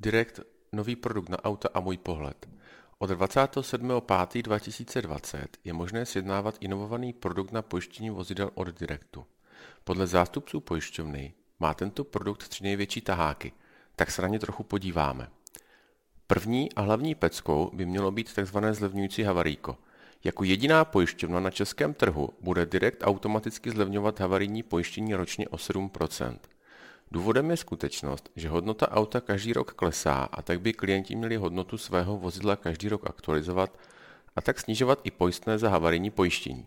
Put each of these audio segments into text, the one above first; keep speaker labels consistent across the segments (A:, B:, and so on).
A: Direkt nový produkt na auta a můj pohled. Od 27.5.2020 je možné sjednávat inovovaný produkt na pojištění vozidel od Directu. Podle zástupců pojišťovny má tento produkt tři největší taháky, tak se na ně trochu podíváme. První a hlavní peckou by mělo být tzv. zlevňující havaríko. Jako jediná pojišťovna na českém trhu bude Direct automaticky zlevňovat havarijní pojištění ročně o 7%. Důvodem je skutečnost, že hodnota auta každý rok klesá a tak by klienti měli hodnotu svého vozidla každý rok aktualizovat a tak snižovat i pojistné za havarijní pojištění.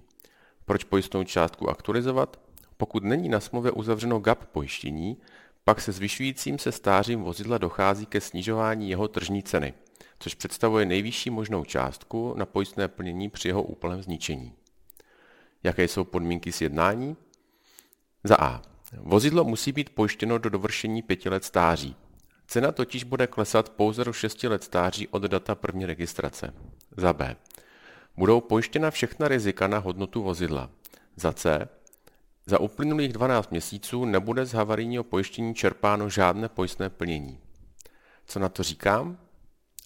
A: Proč pojistnou částku aktualizovat? Pokud není na smlouvě uzavřeno GAP pojištění, pak se zvyšujícím se stářím vozidla dochází ke snižování jeho tržní ceny, což představuje nejvyšší možnou částku na pojistné plnění při jeho úplném zničení. Jaké jsou podmínky sjednání? Za A. Vozidlo musí být pojištěno do dovršení pěti let stáří. Cena totiž bude klesat pouze do 6 let stáří od data první registrace. Za B. Budou pojištěna všechna rizika na hodnotu vozidla. Za C. Za uplynulých 12 měsíců nebude z havarijního pojištění čerpáno žádné pojistné plnění. Co na to říkám?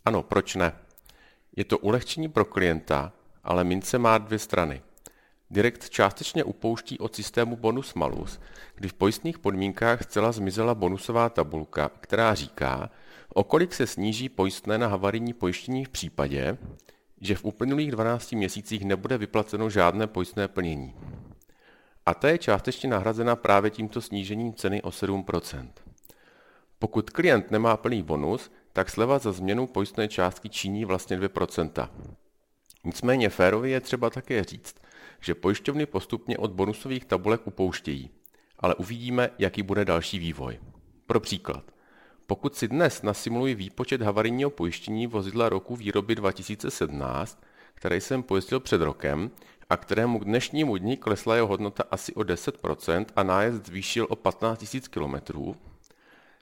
A: Ano, proč ne? Je to ulehčení pro klienta, ale mince má dvě strany. Direkt částečně upouští od systému bonus-malus, kdy v pojistných podmínkách zcela zmizela bonusová tabulka, která říká, o kolik se sníží pojistné na havarijní pojištění v případě, že v uplynulých 12 měsících nebude vyplaceno žádné pojistné plnění. A ta je částečně nahrazena právě tímto snížením ceny o 7%. Pokud klient nemá plný bonus, tak sleva za změnu pojistné částky činí vlastně 2%. Nicméně férově je třeba také říct, že pojišťovny postupně od bonusových tabulek upouštějí, ale uvidíme, jaký bude další vývoj. Pro příklad. Pokud si dnes nasimuluji výpočet havarijního pojištění vozidla roku výroby 2017, které jsem pojistil před rokem a kterému k dnešnímu dni klesla jeho hodnota asi o 10% a nájezd zvýšil o 15 000 km,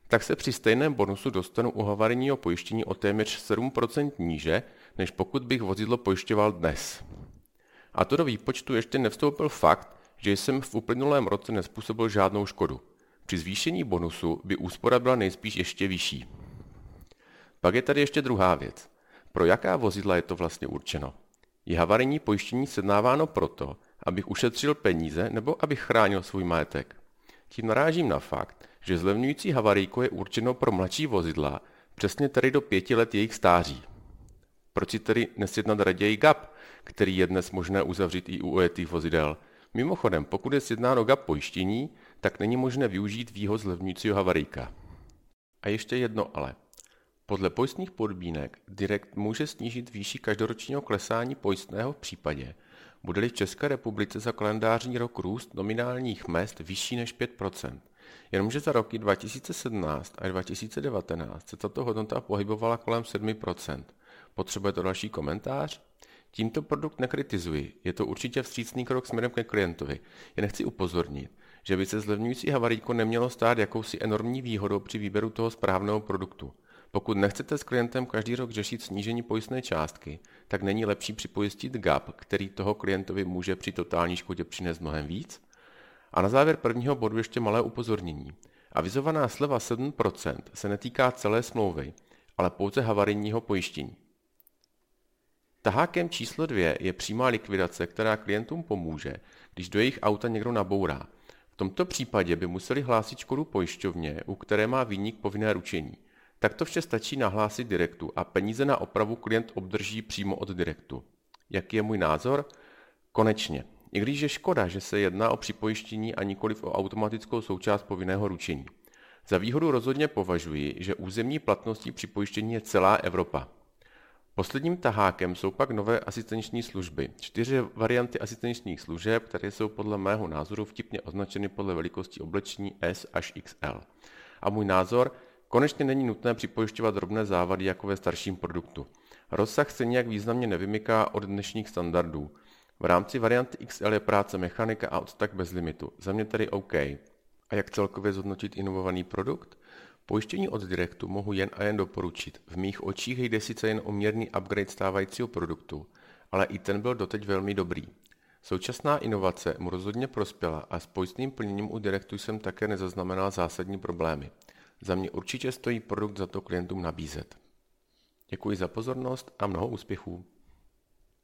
A: tak se při stejném bonusu dostanu u havarijního pojištění o téměř 7% níže, než pokud bych vozidlo pojišťoval dnes. A to do výpočtu ještě nevstoupil fakt, že jsem v uplynulém roce nespůsobil žádnou škodu. Při zvýšení bonusu by úspora byla nejspíš ještě vyšší. Pak je tady ještě druhá věc. Pro jaká vozidla je to vlastně určeno? Je havarijní pojištění sednáváno proto, abych ušetřil peníze nebo abych chránil svůj majetek? Tím narážím na fakt, že zlevňující havarijko je určeno pro mladší vozidla, přesně tedy do pěti let jejich stáří. Proč si tedy nesjednat raději GAP, který je dnes možné uzavřít i u ojetých vozidel? Mimochodem, pokud je sjednáno GAP pojištění, tak není možné využít výhod zlevňujícího havarijka. A ještě jedno ale. Podle pojistných podmínek Direkt může snížit výši každoročního klesání pojistného v případě, bude-li v České republice za kalendářní rok růst nominálních mest vyšší než 5% Jenomže za roky 2017 až 2019 se tato hodnota pohybovala kolem 7% Potřebuje to další komentář? Tímto produkt nekritizuji, je to určitě vstřícný krok směrem ke klientovi. Jen chci upozornit, že by se zlevňující havarijko nemělo stát jakousi enormní výhodou při výběru toho správného produktu. Pokud nechcete s klientem každý rok řešit snížení pojistné částky, tak není lepší připojistit GAP, který toho klientovi může při totální škodě přinést mnohem víc? A na závěr prvního bodu ještě malé upozornění. Avizovaná sleva 7% se netýká celé smlouvy, ale pouze havarijního pojištění. Tahákem číslo dvě je přímá likvidace, která klientům pomůže, když do jejich auta někdo nabourá. V tomto případě by museli hlásit škodu pojišťovně, u které má výnik povinné ručení. Takto vše stačí nahlásit direktu a peníze na opravu klient obdrží přímo od direktu. Jaký je můj názor? Konečně. I když je škoda, že se jedná o připojištění a nikoliv o automatickou součást povinného ručení. Za výhodu rozhodně považuji, že územní platností připojištění je celá Evropa. Posledním tahákem jsou pak nové asistenční služby. Čtyři varianty asistenčních služeb, které jsou podle mého názoru vtipně označeny podle velikosti oblečení S až XL. A můj názor, konečně není nutné připojišťovat drobné závady jako ve starším produktu. Rozsah se nijak významně nevymyká od dnešních standardů. V rámci varianty XL je práce mechanika a odtak bez limitu. Za mě tedy OK. A jak celkově zhodnotit inovovaný produkt? Pojištění od Directu mohu jen a jen doporučit. V mých očích jde sice jen o mírný upgrade stávajícího produktu, ale i ten byl doteď velmi dobrý. Současná inovace mu rozhodně prospěla a s pojistným plněním u Directu jsem také nezaznamenal zásadní problémy. Za mě určitě stojí produkt za to klientům nabízet. Děkuji za pozornost a mnoho úspěchů.